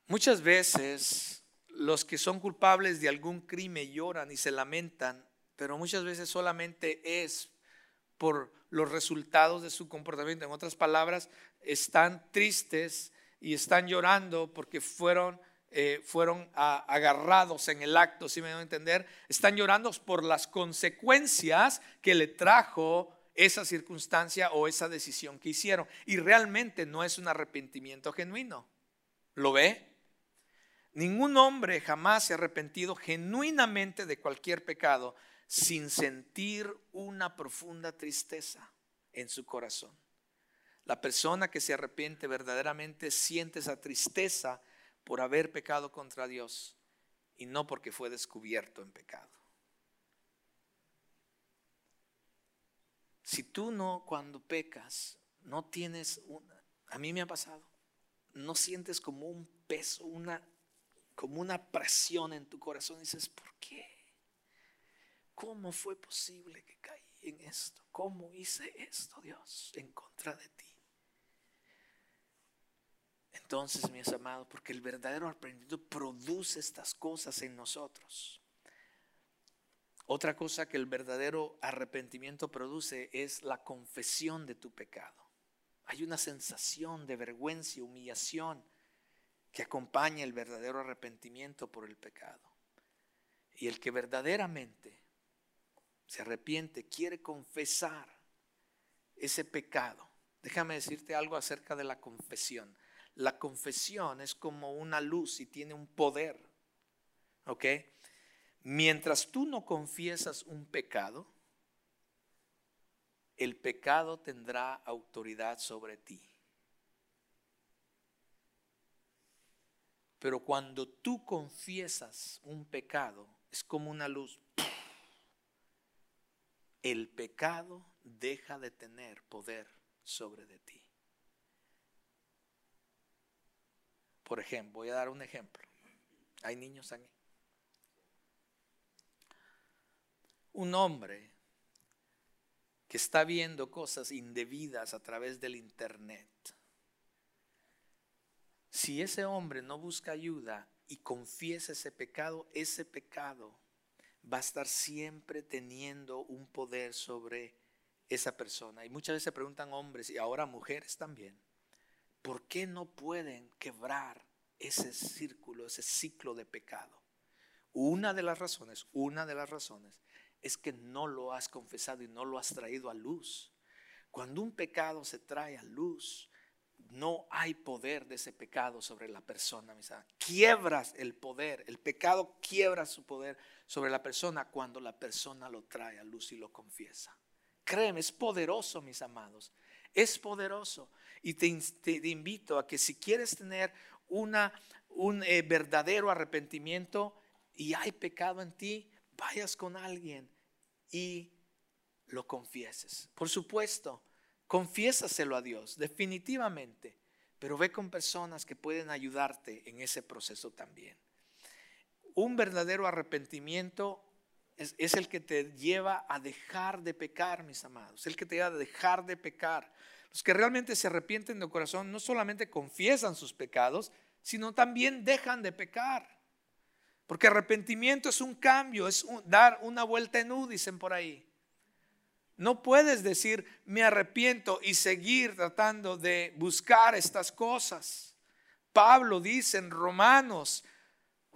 Muchas veces los que son culpables de algún crimen lloran y se lamentan, pero muchas veces solamente es por los resultados de su comportamiento. En otras palabras, están tristes y están llorando porque fueron eh, fueron agarrados en el acto, si me a entender, están llorando por las consecuencias que le trajo esa circunstancia o esa decisión que hicieron. Y realmente no es un arrepentimiento genuino. ¿Lo ve? Ningún hombre jamás se ha arrepentido genuinamente de cualquier pecado sin sentir una profunda tristeza en su corazón. La persona que se arrepiente verdaderamente siente esa tristeza por haber pecado contra Dios y no porque fue descubierto en pecado. Si tú no, cuando pecas, no tienes una, a mí me ha pasado, no sientes como un peso, una, como una presión en tu corazón, dices, ¿por qué? ¿Cómo fue posible que caí en esto? ¿Cómo hice esto, Dios, en contra de ti? Entonces, mis amados, porque el verdadero arrepentimiento produce estas cosas en nosotros. Otra cosa que el verdadero arrepentimiento produce es la confesión de tu pecado. Hay una sensación de vergüenza y humillación que acompaña el verdadero arrepentimiento por el pecado. Y el que verdaderamente se arrepiente, quiere confesar ese pecado. Déjame decirte algo acerca de la confesión. La confesión es como una luz y tiene un poder. ¿Ok? Mientras tú no confiesas un pecado, el pecado tendrá autoridad sobre ti. Pero cuando tú confiesas un pecado, es como una luz. El pecado deja de tener poder sobre de ti. Por ejemplo, voy a dar un ejemplo. Hay niños aquí. Un hombre que está viendo cosas indebidas a través del Internet. Si ese hombre no busca ayuda y confiesa ese pecado, ese pecado va a estar siempre teniendo un poder sobre esa persona. Y muchas veces se preguntan hombres y ahora mujeres también. ¿Por qué no pueden quebrar ese círculo, ese ciclo de pecado? Una de las razones, una de las razones es que no lo has confesado y no lo has traído a luz. Cuando un pecado se trae a luz, no hay poder de ese pecado sobre la persona, mis Quiebras el poder, el pecado quiebra su poder sobre la persona cuando la persona lo trae a luz y lo confiesa. Créeme, es poderoso, mis amados. Es poderoso. Y te, invito a que si quieres tener un eh, verdadero arrepentimiento y hay pecado en ti, vayas con alguien y lo confieses. Por supuesto, confiésaselo a Dios, definitivamente, pero ve con personas que pueden ayudarte en ese proceso también. Un verdadero arrepentimiento es, es, el que te lleva a dejar de pecar, mis amados, el que te lleva a dejar de pecar. Los que realmente se arrepienten de corazón no solamente confiesan sus pecados, sino también dejan de pecar. Porque arrepentimiento es un cambio, es dar una vuelta en U, dicen por ahí. No puedes decir me arrepiento y seguir tratando de buscar estas cosas. Pablo dice en Romanos,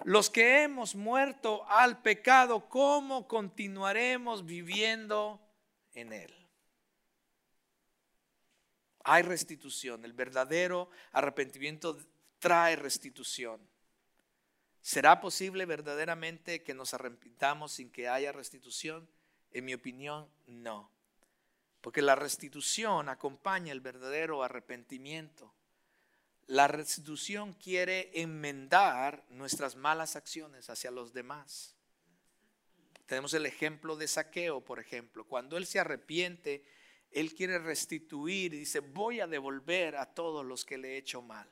los que hemos muerto al pecado, ¿cómo continuaremos viviendo en él? Hay restitución, el verdadero arrepentimiento trae restitución. ¿Será posible verdaderamente que nos arrepintamos sin que haya restitución? En mi opinión, no. Porque la restitución acompaña el verdadero arrepentimiento. La restitución quiere enmendar nuestras malas acciones hacia los demás. Tenemos el ejemplo de saqueo, por ejemplo. Cuando él se arrepiente, él quiere restituir y dice, voy a devolver a todos los que le he hecho mal.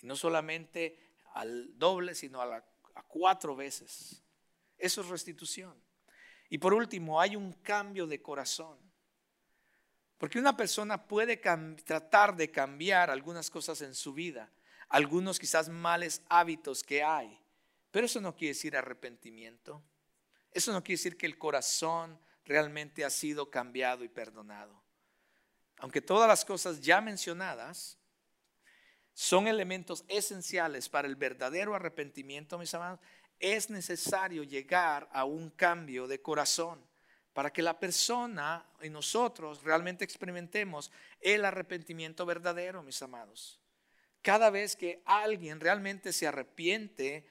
Y no solamente al doble, sino a, cuatro veces. Eso es restitución. Y por último, hay un cambio de corazón. Porque una persona puede tratar de cambiar algunas cosas en su vida, algunos quizás males hábitos que hay, pero eso no quiere decir arrepentimiento. Eso no quiere decir que el corazón realmente ha sido cambiado y perdonado. Aunque todas las cosas ya mencionadas son elementos esenciales para el verdadero arrepentimiento, mis amados, es necesario llegar a un cambio de corazón para que la persona y nosotros realmente experimentemos el arrepentimiento verdadero, mis amados. Cada vez que alguien realmente se arrepiente,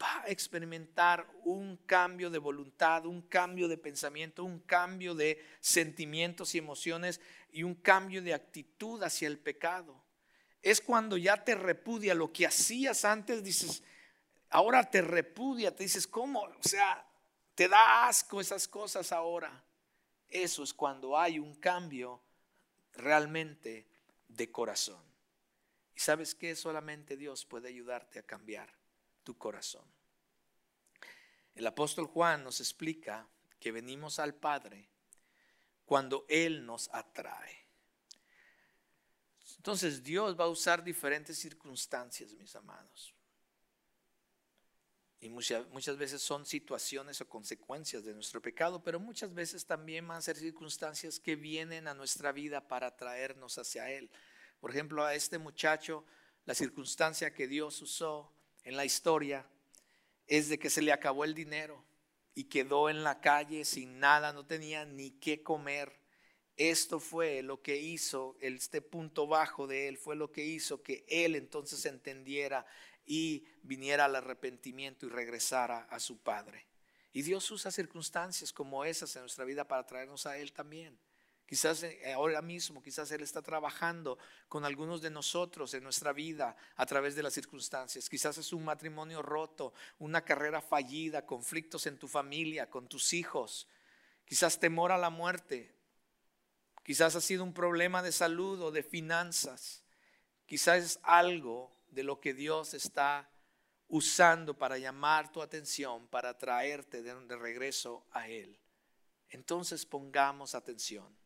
va a experimentar un cambio de voluntad, un cambio de pensamiento, un cambio de sentimientos y emociones y un cambio de actitud hacia el pecado es cuando ya te repudia lo que hacías antes, dices, ahora te repudia, te dices, ¿cómo? O sea, te da asco esas cosas ahora. Eso es cuando hay un cambio realmente de corazón. Y sabes que solamente Dios puede ayudarte a cambiar tu corazón. El apóstol Juan nos explica que venimos al Padre cuando Él nos atrae. Entonces Dios va a usar diferentes circunstancias, mis amados. Y muchas, muchas veces son situaciones o consecuencias de nuestro pecado, pero muchas veces también van a ser circunstancias que vienen a nuestra vida para traernos hacia Él. Por ejemplo, a este muchacho, la circunstancia que Dios usó en la historia es de que se le acabó el dinero y quedó en la calle sin nada, no tenía ni qué comer. Esto fue lo que hizo, este punto bajo de él fue lo que hizo que él entonces entendiera y viniera al arrepentimiento y regresara a su padre. Y Dios usa circunstancias como esas en nuestra vida para traernos a Él también. Quizás eh, ahora mismo, quizás Él está trabajando con algunos de nosotros en nuestra vida a través de las circunstancias. Quizás es un matrimonio roto, una carrera fallida, conflictos en tu familia, con tus hijos. Quizás temor a la muerte, Quizás ha sido un problema de salud o de finanzas. Quizás es algo de lo que Dios está usando para llamar tu atención, para traerte de, regreso a Él. Entonces pongamos atención.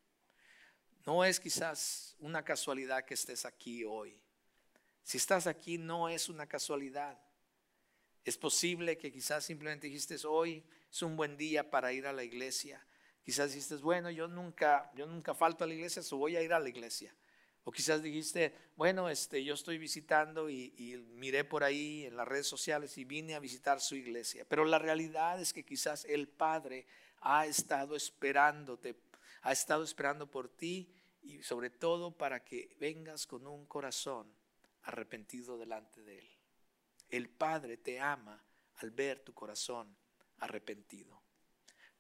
No es quizás una casualidad que estés aquí hoy. Si estás aquí no es una casualidad. Es posible que quizás simplemente dijiste hoy es un buen día para ir a la iglesia. Quizás dijiste, bueno, yo nunca, yo nunca falto a la iglesia, so voy a ir a la iglesia. O quizás dijiste, bueno, este, yo estoy visitando y, y, miré por ahí en las redes sociales y vine a visitar su iglesia. Pero la realidad es que quizás el Padre ha estado esperándote, ha estado esperando por ti y sobre todo para que vengas con un corazón arrepentido delante de Él. El Padre te ama al ver tu corazón arrepentido.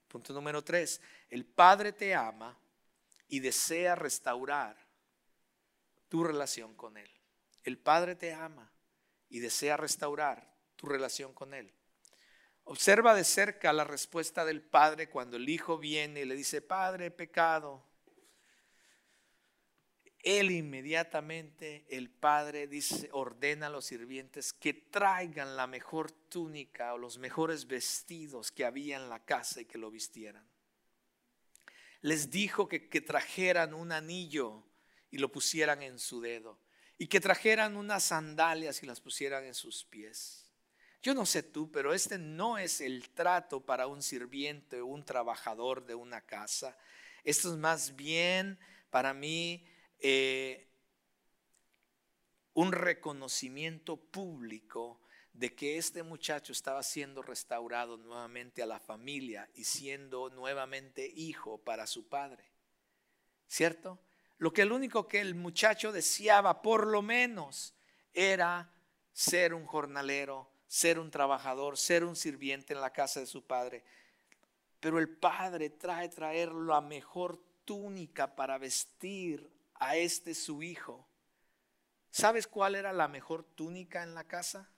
Punto número tres, el Padre te ama y desea restaurar tu relación con Él. El Padre te ama y desea restaurar tu relación con Él. Observa de cerca la respuesta del padre cuando el hijo viene y le dice, Padre, pecado. Él inmediatamente, el padre dice, ordena a los sirvientes que traigan la mejor túnica o los mejores vestidos que había en la casa y que lo vistieran. Les dijo que, que trajeran un anillo y lo pusieran en su dedo y que trajeran unas sandalias y las pusieran en sus pies. Yo no sé tú, pero este no es el trato para un sirviente o un trabajador de una casa. Esto es más bien para mí eh, un reconocimiento público de que este muchacho estaba siendo restaurado nuevamente a la familia y siendo nuevamente hijo para su padre. ¿Cierto? Lo que el único que el muchacho deseaba, por lo menos, era ser un jornalero, ser un trabajador, ser un sirviente en la casa de su padre. Pero el padre trae traer la mejor túnica para vestir a este su hijo. ¿Sabes cuál era la mejor túnica en la casa?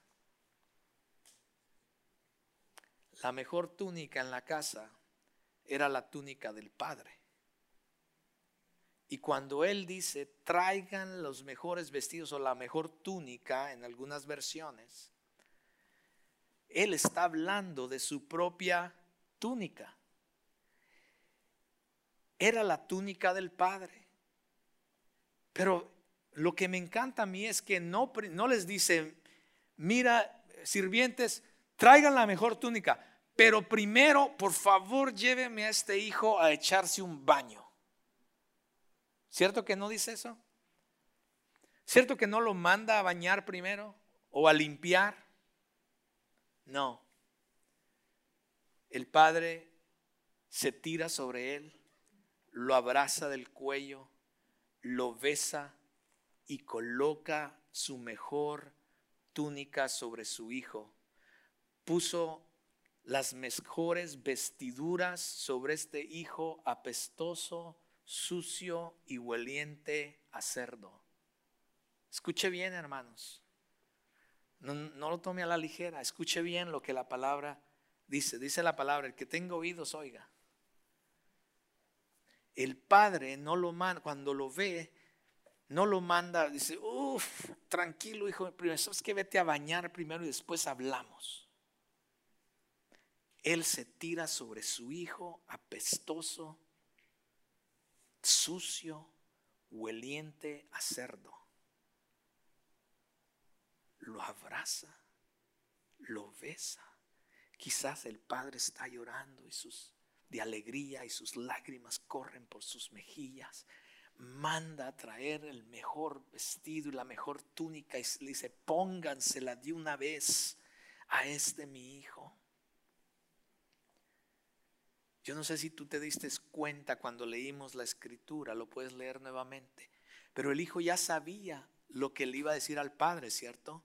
La mejor túnica en la casa era la túnica del padre. Y cuando él dice, traigan los mejores vestidos o la mejor túnica en algunas versiones, él está hablando de su propia túnica. Era la túnica del Padre. Pero lo que me encanta a mí es que no, no les dice, mira, sirvientes, traigan la mejor túnica, pero primero, por favor, lléveme a este hijo a echarse un baño. ¿Cierto que no dice eso? ¿Cierto que no lo manda a bañar primero o a limpiar? No. El padre se tira sobre él, lo abraza del cuello, lo besa y coloca su mejor túnica sobre su hijo. Puso las mejores vestiduras sobre este hijo apestoso, sucio y hueliente a cerdo. Escuche bien, hermanos. No, lo tome a la ligera. Escuche bien lo que la palabra dice. Dice la palabra, el que tenga oídos, oiga. El padre no lo manda, cuando lo ve, no lo manda, dice, uff, tranquilo hijo, primero, ¿sabes que Vete a bañar primero y después hablamos. Él se tira sobre su hijo apestoso, sucio, hueliente a cerdo lo abraza, lo besa. Quizás el padre está llorando y sus de alegría y sus lágrimas corren por sus mejillas. Manda a traer el mejor vestido y la mejor túnica y le dice, póngansela de una vez a este mi hijo. Yo no sé si tú te diste cuenta cuando leímos la escritura, lo puedes leer nuevamente, pero el hijo ya sabía lo que le iba a decir al padre, ¿cierto?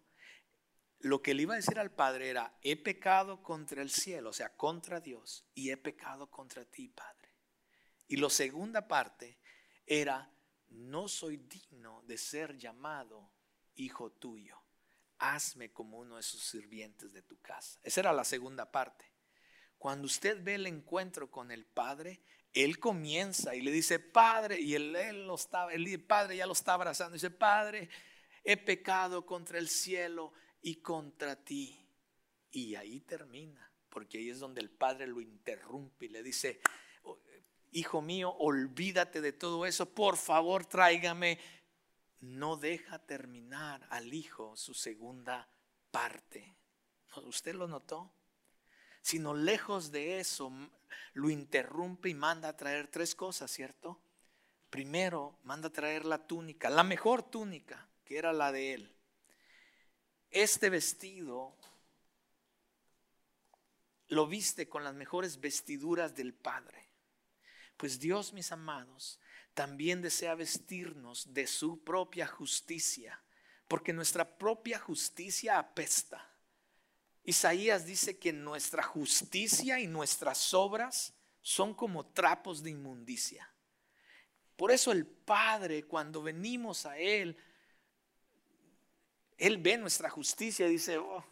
Lo que le iba a decir al Padre era, he pecado contra el cielo, o sea, contra Dios, y he pecado contra ti, Padre. Y la segunda parte era, no soy digno de ser llamado hijo tuyo. Hazme como uno de sus sirvientes de tu casa. Esa era la segunda parte. Cuando usted ve el encuentro con el Padre, Él comienza y le dice, Padre, y él, lo estaba, el Padre ya lo está abrazando, dice, Padre, he pecado contra el cielo y contra ti. Y ahí termina, porque ahí es donde el padre lo interrumpe y le dice, oh, hijo mío, olvídate de todo eso, por favor tráigame. No deja terminar al hijo su segunda parte. ¿Usted lo notó? Sino lejos de eso, lo interrumpe y manda a traer tres cosas, ¿cierto? Primero, manda a traer la túnica, la mejor túnica, que era la de él este vestido lo viste con las mejores vestiduras del Padre. Pues Dios, mis amados, también desea vestirnos de su propia justicia, porque nuestra propia justicia apesta. Isaías dice que nuestra justicia y nuestras obras son como trapos de inmundicia. Por eso el Padre, cuando venimos a Él, él ve nuestra justicia y dice, oh,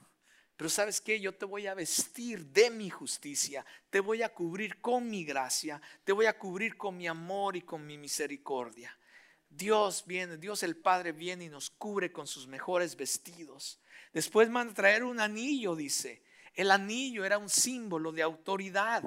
Pero sabes qué, yo te voy a vestir de mi justicia, te voy a cubrir con mi gracia, te voy a cubrir con mi amor y con mi misericordia. Dios viene, Dios el Padre viene y nos cubre con sus mejores vestidos. Después manda a traer un anillo, dice. El anillo era un símbolo de autoridad.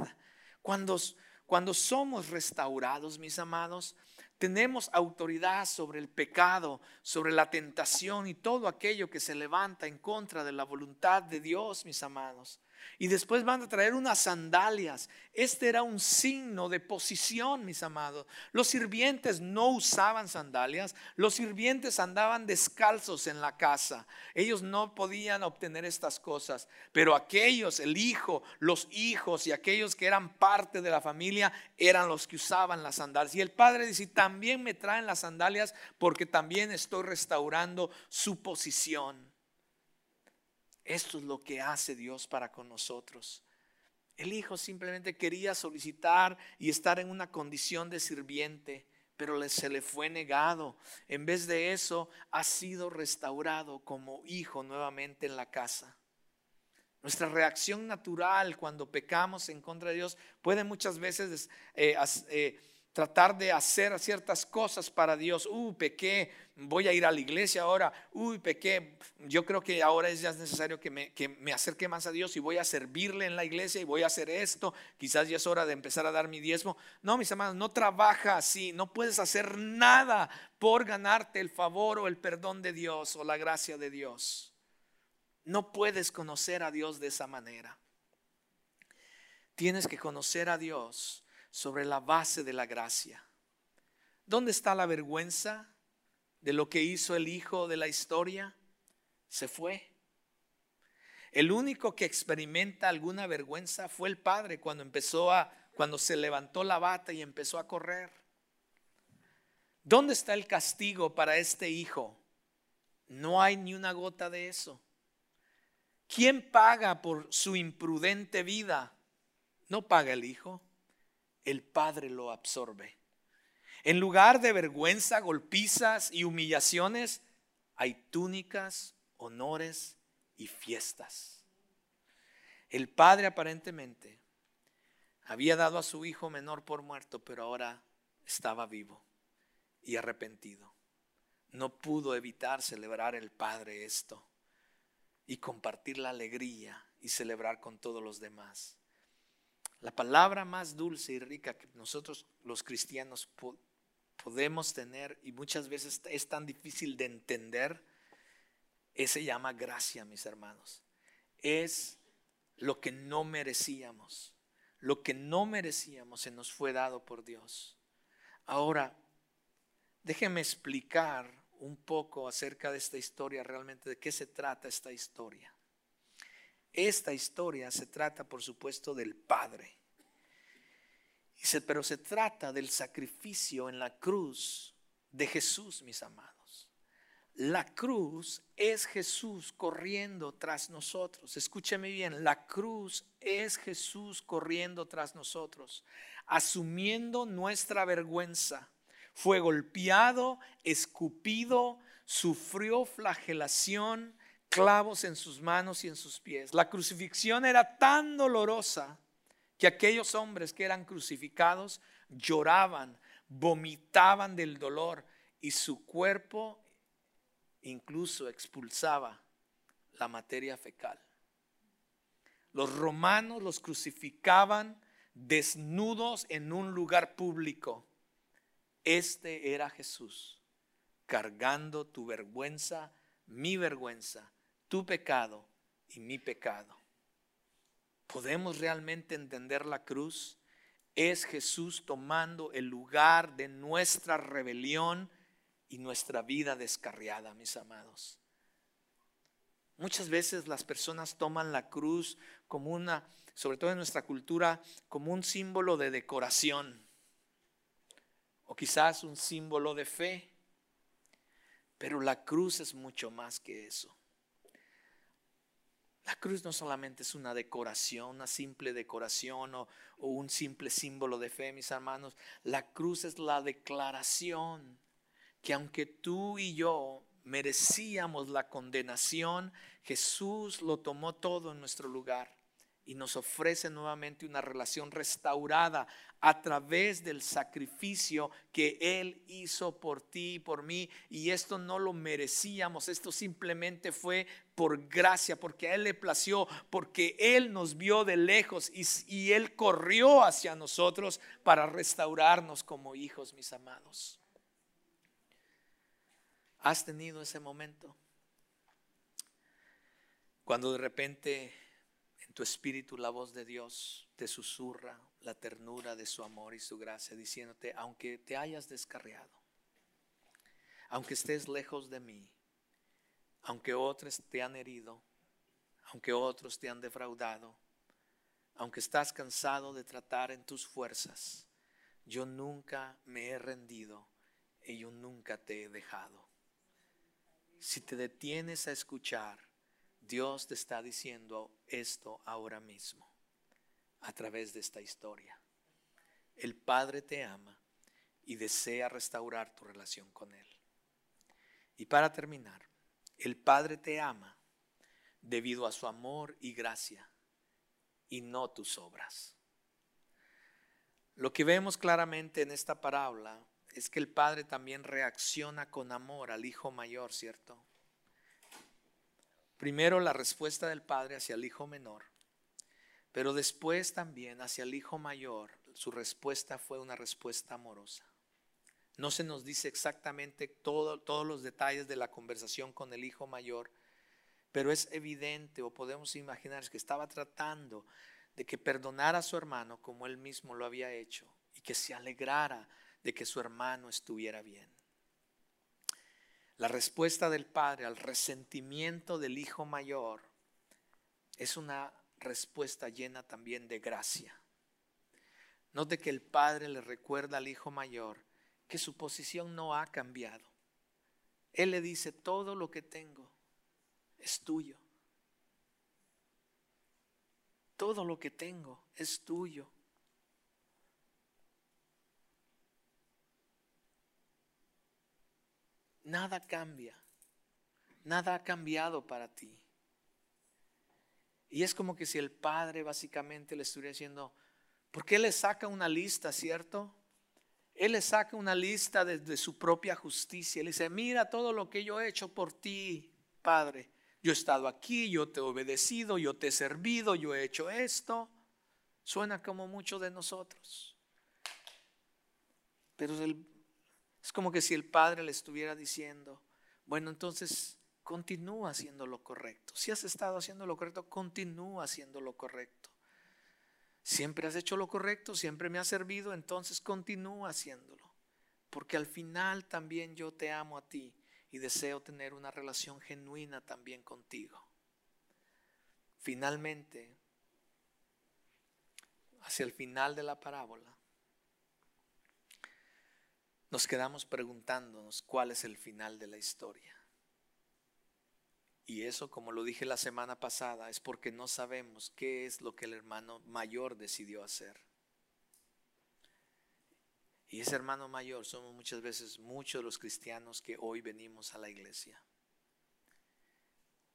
Cuando, cuando somos restaurados, mis amados, tenemos autoridad sobre el pecado, sobre la tentación y todo aquello que se levanta en contra de la voluntad de Dios, mis amados. Y después van a traer unas sandalias. Este era un signo de posición, mis amados. Los sirvientes no usaban sandalias. Los sirvientes andaban descalzos en la casa. Ellos no podían obtener estas cosas. Pero aquellos, el hijo, los hijos y aquellos que eran parte de la familia, eran los que usaban las sandalias. Y el padre dice, también me traen las sandalias porque también estoy restaurando su posición. Esto es lo que hace Dios para con nosotros. El hijo simplemente quería solicitar y estar en una condición de sirviente, pero se le fue negado. En vez de eso, ha sido restaurado como hijo nuevamente en la casa. Nuestra reacción natural cuando pecamos en contra de Dios puede muchas veces eh, eh, tratar de hacer ciertas cosas para Dios. Uh, pequé, voy a ir a la iglesia ahora. Uy, pequé, yo creo que ahora es ya necesario que me, que me acerque más a Dios y voy a servirle en la iglesia y voy a hacer esto. Quizás ya es hora de empezar a dar mi diezmo. No, mis hermanos, no trabaja así. No puedes hacer nada por ganarte el favor o el perdón de Dios o la gracia de Dios. No puedes conocer a Dios de esa manera. Tienes que conocer a Dios sobre la base de la gracia. ¿Dónde está la vergüenza de lo que hizo el hijo de la historia? Se fue. El único que experimenta alguna vergüenza fue el padre cuando empezó a cuando se levantó la bata y empezó a correr. ¿Dónde está el castigo para este hijo? No hay ni una gota de eso. ¿Quién paga por su imprudente vida? No paga el hijo el Padre lo absorbe. En lugar de vergüenza, golpizas y humillaciones, hay túnicas, honores y fiestas. El Padre aparentemente había dado a su hijo menor por muerto, pero ahora estaba vivo y arrepentido. No pudo evitar celebrar el Padre esto y compartir la alegría y celebrar con todos los demás. La palabra más dulce y rica que nosotros los cristianos podemos tener y muchas veces es tan difícil de entender, se llama gracia, mis hermanos. Es lo que no merecíamos. Lo que no merecíamos se nos fue dado por Dios. Ahora, déjeme explicar un poco acerca de esta historia, realmente de qué se trata esta historia. Esta historia se trata, por supuesto, del Padre. pero se trata del sacrificio en la cruz de Jesús, mis amados. La cruz es Jesús corriendo tras nosotros. Escúcheme bien, la cruz es Jesús corriendo tras nosotros, asumiendo nuestra vergüenza. Fue golpeado, escupido, sufrió flagelación, clavos en sus manos y en sus pies. La crucifixión era tan dolorosa que aquellos hombres que eran crucificados lloraban, vomitaban del dolor y su cuerpo incluso expulsaba la materia fecal. Los romanos los crucificaban desnudos en un lugar público. Este era Jesús, cargando tu vergüenza, mi vergüenza, tu pecado y mi pecado. ¿Podemos realmente entender la cruz? Es Jesús tomando el lugar de nuestra rebelión y nuestra vida descarriada, mis amados. Muchas veces las personas toman la cruz como una, sobre todo en nuestra cultura, como un símbolo de decoración o quizás un símbolo de fe. Pero la cruz es mucho más que eso. La cruz no solamente es una decoración, una simple decoración o, un simple símbolo de fe, mis hermanos. La cruz es la declaración que aunque tú y yo merecíamos la condenación, Jesús lo tomó todo en nuestro lugar y nos ofrece nuevamente una relación restaurada a través del sacrificio que Él hizo por ti y por mí. Y esto no lo merecíamos, esto simplemente fue por gracia, porque a Él le plació, porque Él nos vio de lejos y, Él corrió hacia nosotros para restaurarnos como hijos, mis amados. ¿Has tenido ese momento? Cuando de repente tu espíritu la voz de Dios te susurra la ternura de su amor y su gracia, diciéndote, aunque te hayas descarriado, aunque estés lejos de mí, aunque otros te han herido, aunque otros te han defraudado, aunque estás cansado de tratar en tus fuerzas, yo nunca me he rendido y yo nunca te he dejado. Si te detienes a escuchar, Dios te está diciendo esto ahora mismo a través de esta historia. El Padre te ama y desea restaurar tu relación con Él. Y para terminar, el Padre te ama debido a su amor y gracia y no tus obras. Lo que vemos claramente en esta parábola es que el Padre también reacciona con amor al Hijo mayor, ¿cierto? Primero la respuesta del padre hacia el hijo menor, pero después también hacia el hijo mayor, su respuesta fue una respuesta amorosa. No se nos dice exactamente todos los detalles de la conversación con el hijo mayor, pero es evidente o podemos imaginar que estaba tratando de que perdonara a su hermano como él mismo lo había hecho y que se alegrara de que su hermano estuviera bien. La respuesta del padre al resentimiento del hijo mayor es una respuesta llena también de gracia. Note que el padre le recuerda al hijo mayor que su posición no ha cambiado. Él le dice, todo lo que tengo es tuyo. Todo lo que tengo es tuyo. Nada cambia. Nada ha cambiado para ti. Y es como que si el padre básicamente le estuviera diciendo, ¿por qué le saca una lista, cierto? Él le saca una lista de, su propia justicia. Le dice, mira todo lo que yo he hecho por ti, Padre. Yo he estado aquí, yo te he obedecido, yo te he servido, yo he hecho esto. Suena como mucho de nosotros. Pero el, es como que si el padre le estuviera diciendo, bueno, entonces continúa haciendo lo correcto. Si has estado haciendo lo correcto, continúa haciendo lo correcto. Siempre has hecho lo correcto, siempre me has servido, entonces continúa haciéndolo. Porque al final también yo te amo a ti y deseo tener una relación genuina también contigo. Finalmente, hacia el final de la parábola, nos quedamos preguntándonos cuál es el final de la historia. Y eso, como lo dije la semana pasada, es porque no sabemos qué es lo que el hermano mayor decidió hacer. Y ese hermano mayor somos muchas veces muchos los cristianos que hoy venimos a la iglesia,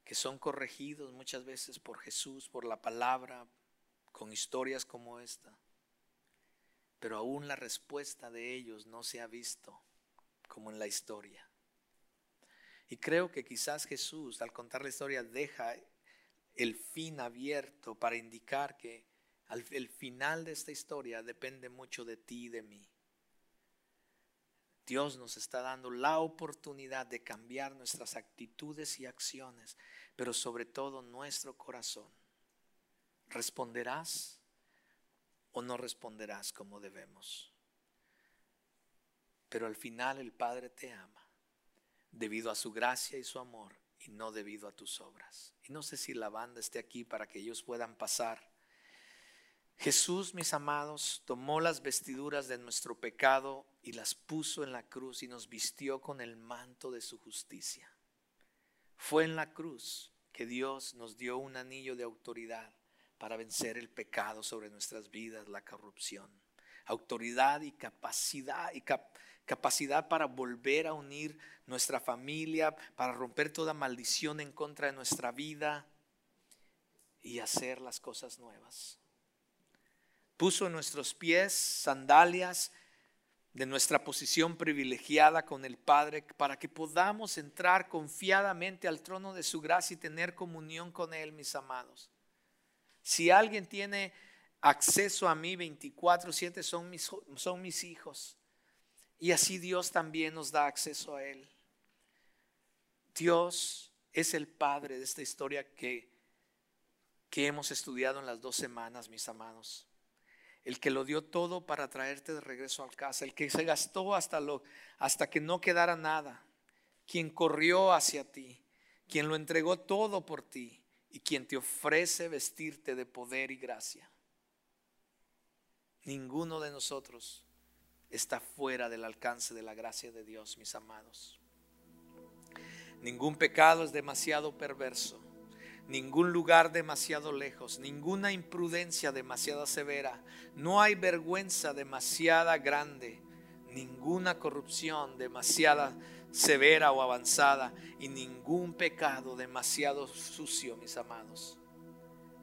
que son corregidos muchas veces por Jesús, por la palabra, con historias como esta pero aún la respuesta de ellos no se ha visto como en la historia. Y creo que quizás Jesús, al contar la historia, deja el fin abierto para indicar que el final de esta historia depende mucho de ti y de mí. Dios nos está dando la oportunidad de cambiar nuestras actitudes y acciones, pero sobre todo nuestro corazón. ¿Responderás? O no responderás como debemos. Pero al final el Padre te ama debido a su gracia y su amor y no debido a tus obras. Y no sé si la banda esté aquí para que ellos puedan pasar. Jesús, mis amados, tomó las vestiduras de nuestro pecado y las puso en la cruz y nos vistió con el manto de su justicia. Fue en la cruz que Dios nos dio un anillo de autoridad para vencer el pecado sobre nuestras vidas, la corrupción. autoridad y capacidad y capacidad para volver a unir nuestra familia, para romper toda maldición en contra de nuestra vida y hacer las cosas nuevas. Puso en nuestros pies sandalias de nuestra posición privilegiada con el Padre para que podamos entrar confiadamente al trono de su gracia y tener comunión con Él, mis amados. Si alguien tiene acceso a mí 24/7 son mis, son mis hijos. Y así Dios también nos da acceso a Él. Dios es el Padre de esta historia que, que hemos estudiado en las dos semanas, mis amados el que lo dio todo para traerte de regreso a casa, el que se gastó hasta, lo, hasta que no quedara nada, quien corrió hacia ti, quien lo entregó todo por ti y quien te ofrece vestirte de poder y gracia. Ninguno de nosotros está fuera del alcance de la gracia de Dios, mis amados. Ningún pecado es demasiado perverso ningún lugar demasiado lejos, ninguna imprudencia demasiado severa, no hay vergüenza demasiada grande, ninguna corrupción demasiada severa o avanzada y ningún pecado demasiado sucio, mis amados.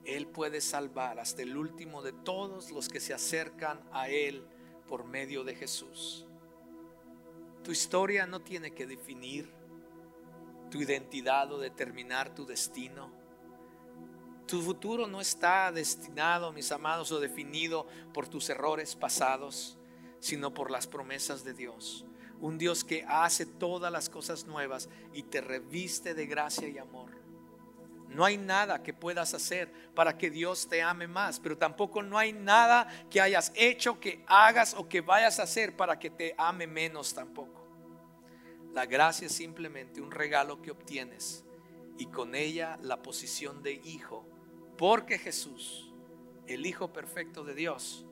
Él puede salvar hasta el último de todos los que se acercan a Él por medio de Jesús. Tu historia no tiene que definir tu identidad o determinar tu destino. Tu futuro no está destinado, mis amados, o definido por tus errores pasados, sino por las promesas de Dios. Un Dios que hace todas las cosas nuevas y te reviste de gracia y amor. No hay nada que puedas hacer para que Dios te ame más, pero tampoco no hay nada que hayas hecho, que hagas o que vayas a hacer para que te ame menos tampoco. La gracia es simplemente un regalo que obtienes y con ella la posición de hijo porque Jesús, el Hijo perfecto de Dios,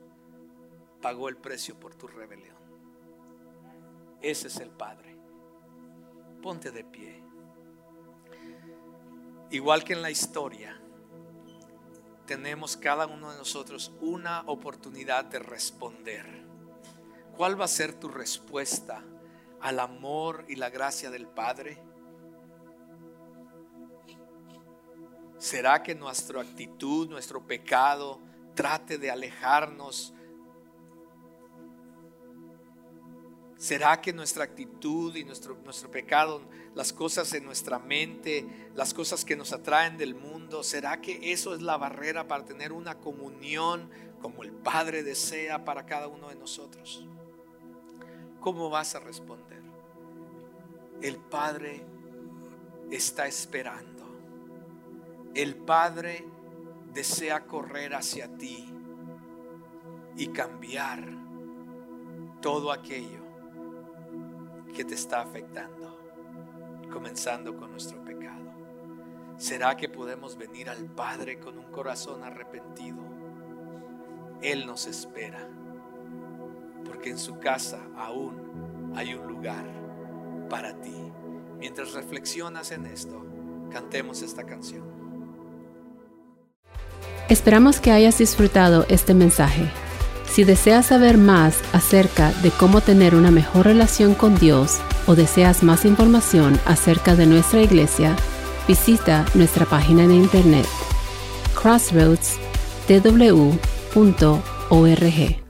pagó el precio por tu rebelión. Ese es el Padre. Ponte de pie. Igual que en la historia, tenemos cada uno de nosotros una oportunidad de responder. ¿Cuál va a ser tu respuesta al amor y la gracia del Padre? ¿Será que nuestra actitud, nuestro pecado trate de alejarnos? ¿Será que nuestra actitud y nuestro, nuestro pecado, las cosas en nuestra mente, las cosas que nos atraen del mundo, será que eso es la barrera para tener una comunión como el Padre desea para cada uno de nosotros? ¿Cómo vas a responder? El Padre está esperando el Padre desea correr hacia ti y cambiar todo aquello que te está afectando, comenzando con nuestro pecado. ¿Será que podemos venir al Padre con un corazón arrepentido? Él nos espera, porque en su casa aún hay un lugar para ti. Mientras reflexionas en esto, cantemos esta canción. Esperamos que hayas disfrutado este mensaje. Si deseas saber más acerca de cómo tener una mejor relación con Dios o deseas más información acerca de nuestra iglesia, visita nuestra página de internet crossroadstw.org.